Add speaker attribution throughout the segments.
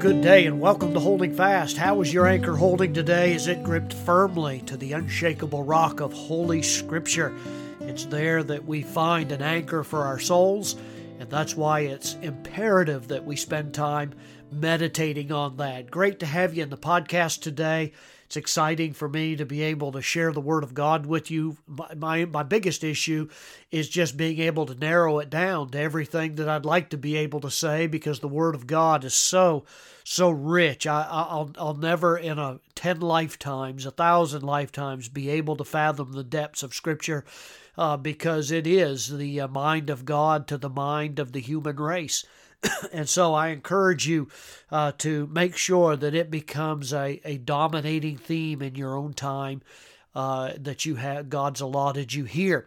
Speaker 1: good day and welcome to Holding Fast. How is your anchor holding today? Is it gripped firmly to the unshakable rock of Holy Scripture? It's there that we find an anchor for our souls, and that's why it's imperative that we spend time meditating on that. Great to have you in the podcast today. It's exciting for me to be able to share the Word of God with you. My, my, my, biggest issue is just being able to narrow it down to everything that I'd like to be able to say because the Word of God is so, so rich. I, I'll, I'll never in a 10 lifetimes, a thousand lifetimes, be able to fathom the depths of Scripture uh, because it is the uh, mind of God to the mind of the human race. and so I encourage you uh, to make sure that it becomes a, a dominating theme in your own time uh, that you have God's allotted you here.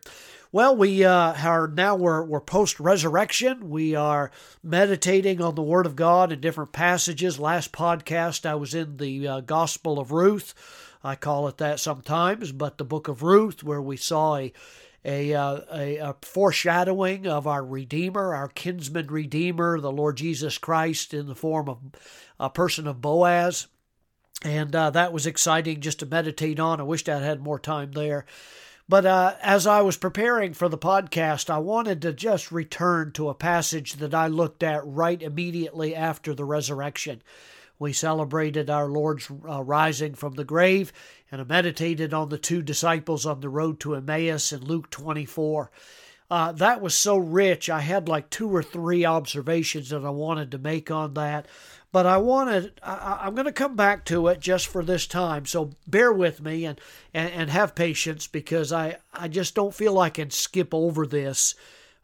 Speaker 1: Well, we uh, are now we're, we're post resurrection. We are meditating on the Word of God in different passages. Last podcast, I was in the uh, Gospel of Ruth. I call it that sometimes, but the book of Ruth, where we saw a a, uh, a, a, foreshadowing of our Redeemer, our kinsman Redeemer, the Lord Jesus Christ, in the form of a person of Boaz. And uh, that was exciting just to meditate on. I wished I had more time there. But uh, as I was preparing for the podcast, I wanted to just return to a passage that I looked at right immediately after the resurrection. We celebrated our Lord's uh, rising from the grave and meditated on the two disciples on the road to Emmaus in Luke 24. Uh, that was so rich. I had like two or three observations that I wanted to make on that. But I wanted, I, am going to come back to it just for this time. So bear with me and, and, and have patience because I, I just don't feel I can skip over this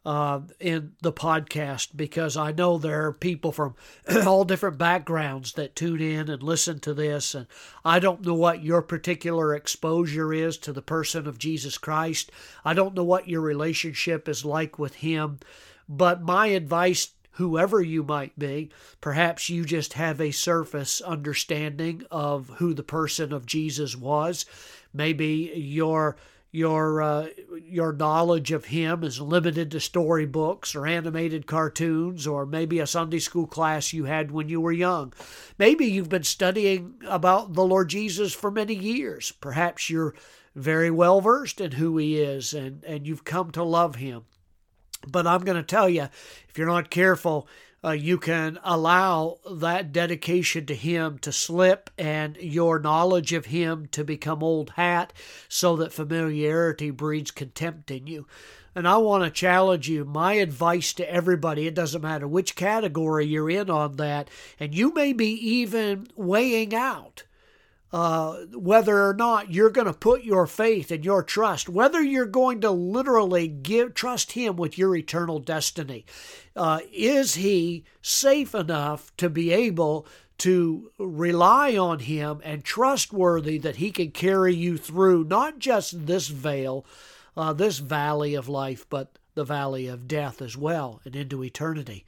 Speaker 1: uh, in the podcast because I know there are people from all different backgrounds that tune in and listen to this. And I don't know what your particular exposure is to the person of Jesus Christ. I don't know what your relationship is like with Him. But my advice whoever you might be. Perhaps you just have a surface understanding of who the person of Jesus was. Maybe your your uh, your knowledge of him is limited to storybooks or animated cartoons or maybe a Sunday school class you had when you were young. Maybe you've been studying about the Lord Jesus for many years. Perhaps you're very well versed in who he is and, and you've come to love him. But I'm going to tell you, if you're not careful, uh, you can allow that dedication to Him to slip and your knowledge of Him to become old hat so that familiarity breeds contempt in you. And I want to challenge you. My advice to everybody, it doesn't matter which category you're in on that, and you may be even weighing out uh, whether or not you're going to put your faith and your trust, whether you're going to literally give trust Him with your eternal destiny. Uh, is He safe enough to be able to rely on Him and trustworthy that He can carry you through not just this vale, uh, this valley of life, but the valley of death as well and into eternity?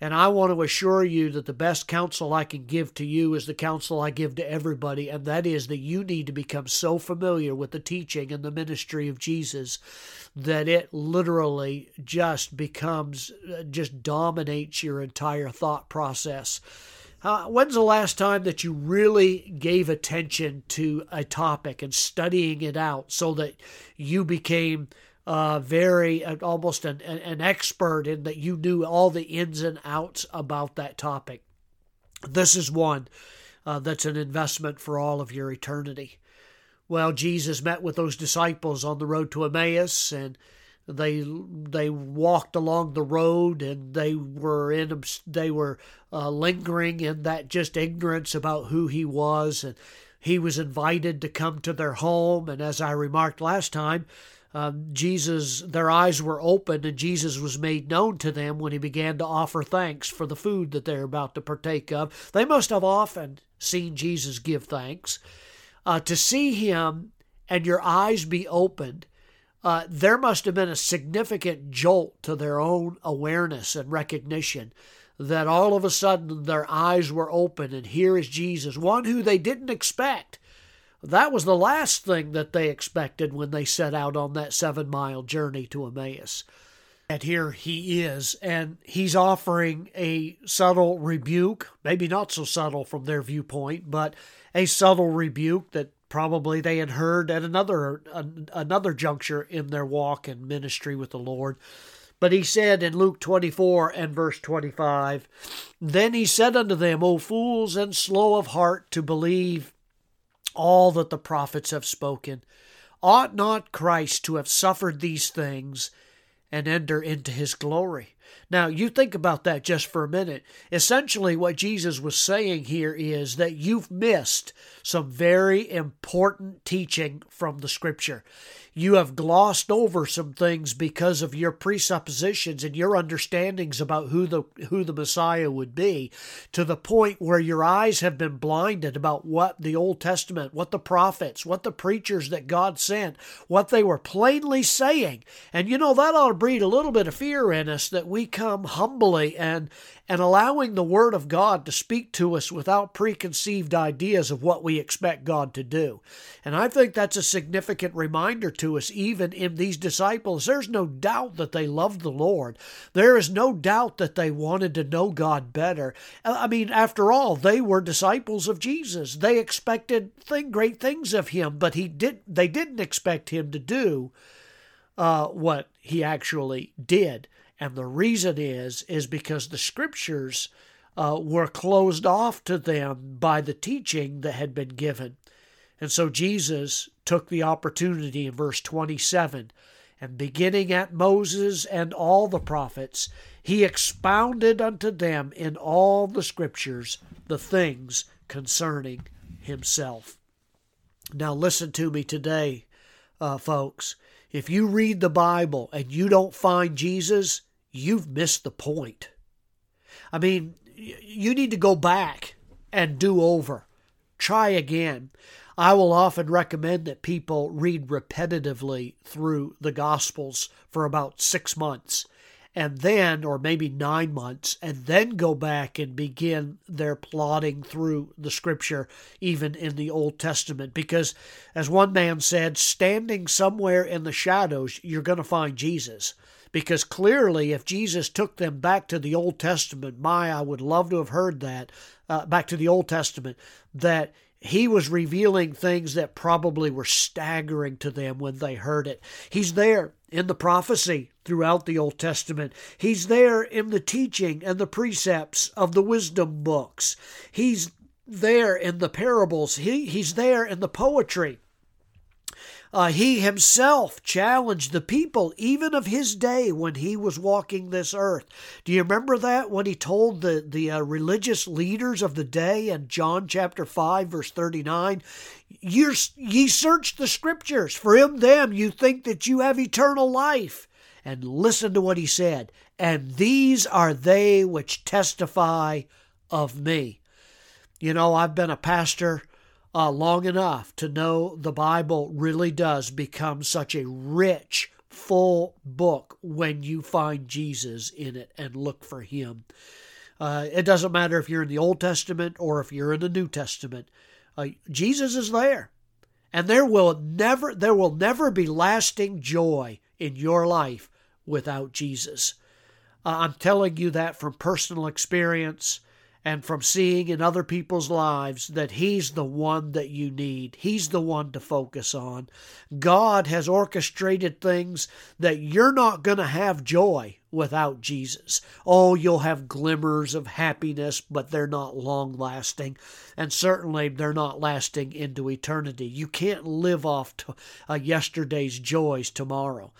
Speaker 1: And I want to assure you that the best counsel I can give to you is the counsel I give to everybody, and that is that you need to become so familiar with the teaching and the ministry of Jesus that it literally just becomes, uh, just dominates your entire thought process. Uh, when's the last time that you really gave attention to a topic and studying it out so that you became uh, very uh, almost an, an expert in that you knew all the ins and outs about that topic. This is one uh, that's an investment for all of your eternity. Well, Jesus met with those disciples on the road to Emmaus, and they they walked along the road, and they were in they were uh, lingering in that just ignorance about who he was, and he was invited to come to their home. And as I remarked last time, um, Jesus, their eyes were opened, and Jesus was made known to them when he began to offer thanks for the food that they're about to partake of. They must have often seen Jesus give thanks. Uh, to see him and your eyes be opened, uh, there must have been a significant jolt to their own awareness and recognition that all of a sudden their eyes were open, and here is Jesus, one who they didn't expect that was the last thing that they expected when they set out on that seven mile journey to Emmaus. And here he is, and he's offering a subtle rebuke, maybe not so subtle from their viewpoint, but a subtle rebuke that probably they had heard at another another juncture in their walk and ministry with the Lord. But he said in Luke 24 and verse 25, Then he said unto them, O fools and slow of heart to believe all that the prophets have spoken. Ought not Christ to have suffered these things and enter into his glory? Now, you think about that just for a minute. Essentially, what Jesus was saying here is that you've missed some very important teaching from the scripture you have glossed over some things because of your presuppositions and your understandings about who the who the Messiah would be to the point where your eyes have been blinded about what the Old Testament, what the prophets, what the preachers that God sent, what they were plainly saying. And you know that ought to breed a little bit of fear in us that we come humbly and and allowing the Word of God to speak to us without preconceived ideas of what we expect God to do. And I think that's a significant reminder to us, even in these disciples. There's no doubt that they loved the Lord, there is no doubt that they wanted to know God better. I mean, after all, they were disciples of Jesus. They expected thing, great things of Him, but he did, they didn't expect Him to do uh, what He actually did. And the reason is is because the scriptures uh, were closed off to them by the teaching that had been given. And so Jesus took the opportunity in verse 27 and beginning at Moses and all the prophets, he expounded unto them in all the scriptures the things concerning himself. Now, listen to me today, uh, folks. If you read the Bible and you don't find Jesus, you've missed the point. I mean, you need to go back and do over. Try again. I will often recommend that people read repetitively through the Gospels for about six months and then, or maybe nine months, and then go back and begin their plodding through the scripture, even in the Old Testament. Because, as one man said, standing somewhere in the shadows, you're going to find Jesus. Because clearly, if Jesus took them back to the Old Testament, my, I would love to have heard that, uh, back to the Old Testament, that he was revealing things that probably were staggering to them when they heard it. He's there in the prophecy throughout the Old Testament. He's there in the teaching and the precepts of the wisdom books. He's there in the parables. He, he's there in the poetry. Uh, he himself challenged the people, even of his day when he was walking this earth. Do you remember that when he told the, the uh, religious leaders of the day in John chapter 5, verse 39? You're, ye search the scriptures, for in them you think that you have eternal life. And listen to what he said. And these are they which testify of me. You know, I've been a pastor uh, long enough to know the Bible really does become such a rich, full book when you find Jesus in it and look for Him. Uh, it doesn't matter if you're in the Old Testament or if you're in the New Testament. Uh, Jesus is there, and there will never there will never be lasting joy in your life without Jesus. Uh, I'm telling you that from personal experience and from seeing in other people's lives that He's the one that you need. He's the one to focus on. God has orchestrated things that you're not going to have joy without Jesus. Oh, you'll have glimmers of happiness, but they're not long lasting. And certainly they're not lasting into eternity. You can't live off to, uh, yesterday's joys tomorrow.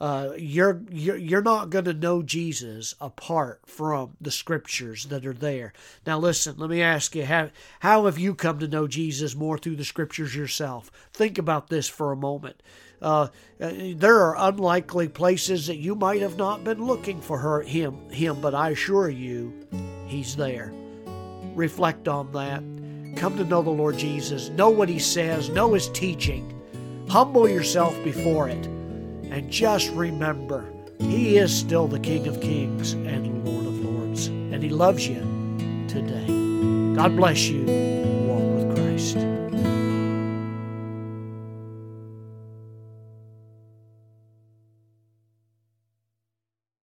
Speaker 1: Uh, you're, you're you're not going to know Jesus apart from the scriptures that are there. Now, listen. Let me ask you: how how have you come to know Jesus more through the scriptures yourself? Think about this for a moment. Uh, there are unlikely places that you might have not been looking for her, him, him, but I assure you, he's there. Reflect on that. Come to know the Lord Jesus. Know what he says. Know his teaching. Humble yourself before it and just remember, He is still the King of Kings and Lord of Lords, and He loves you today. God bless you.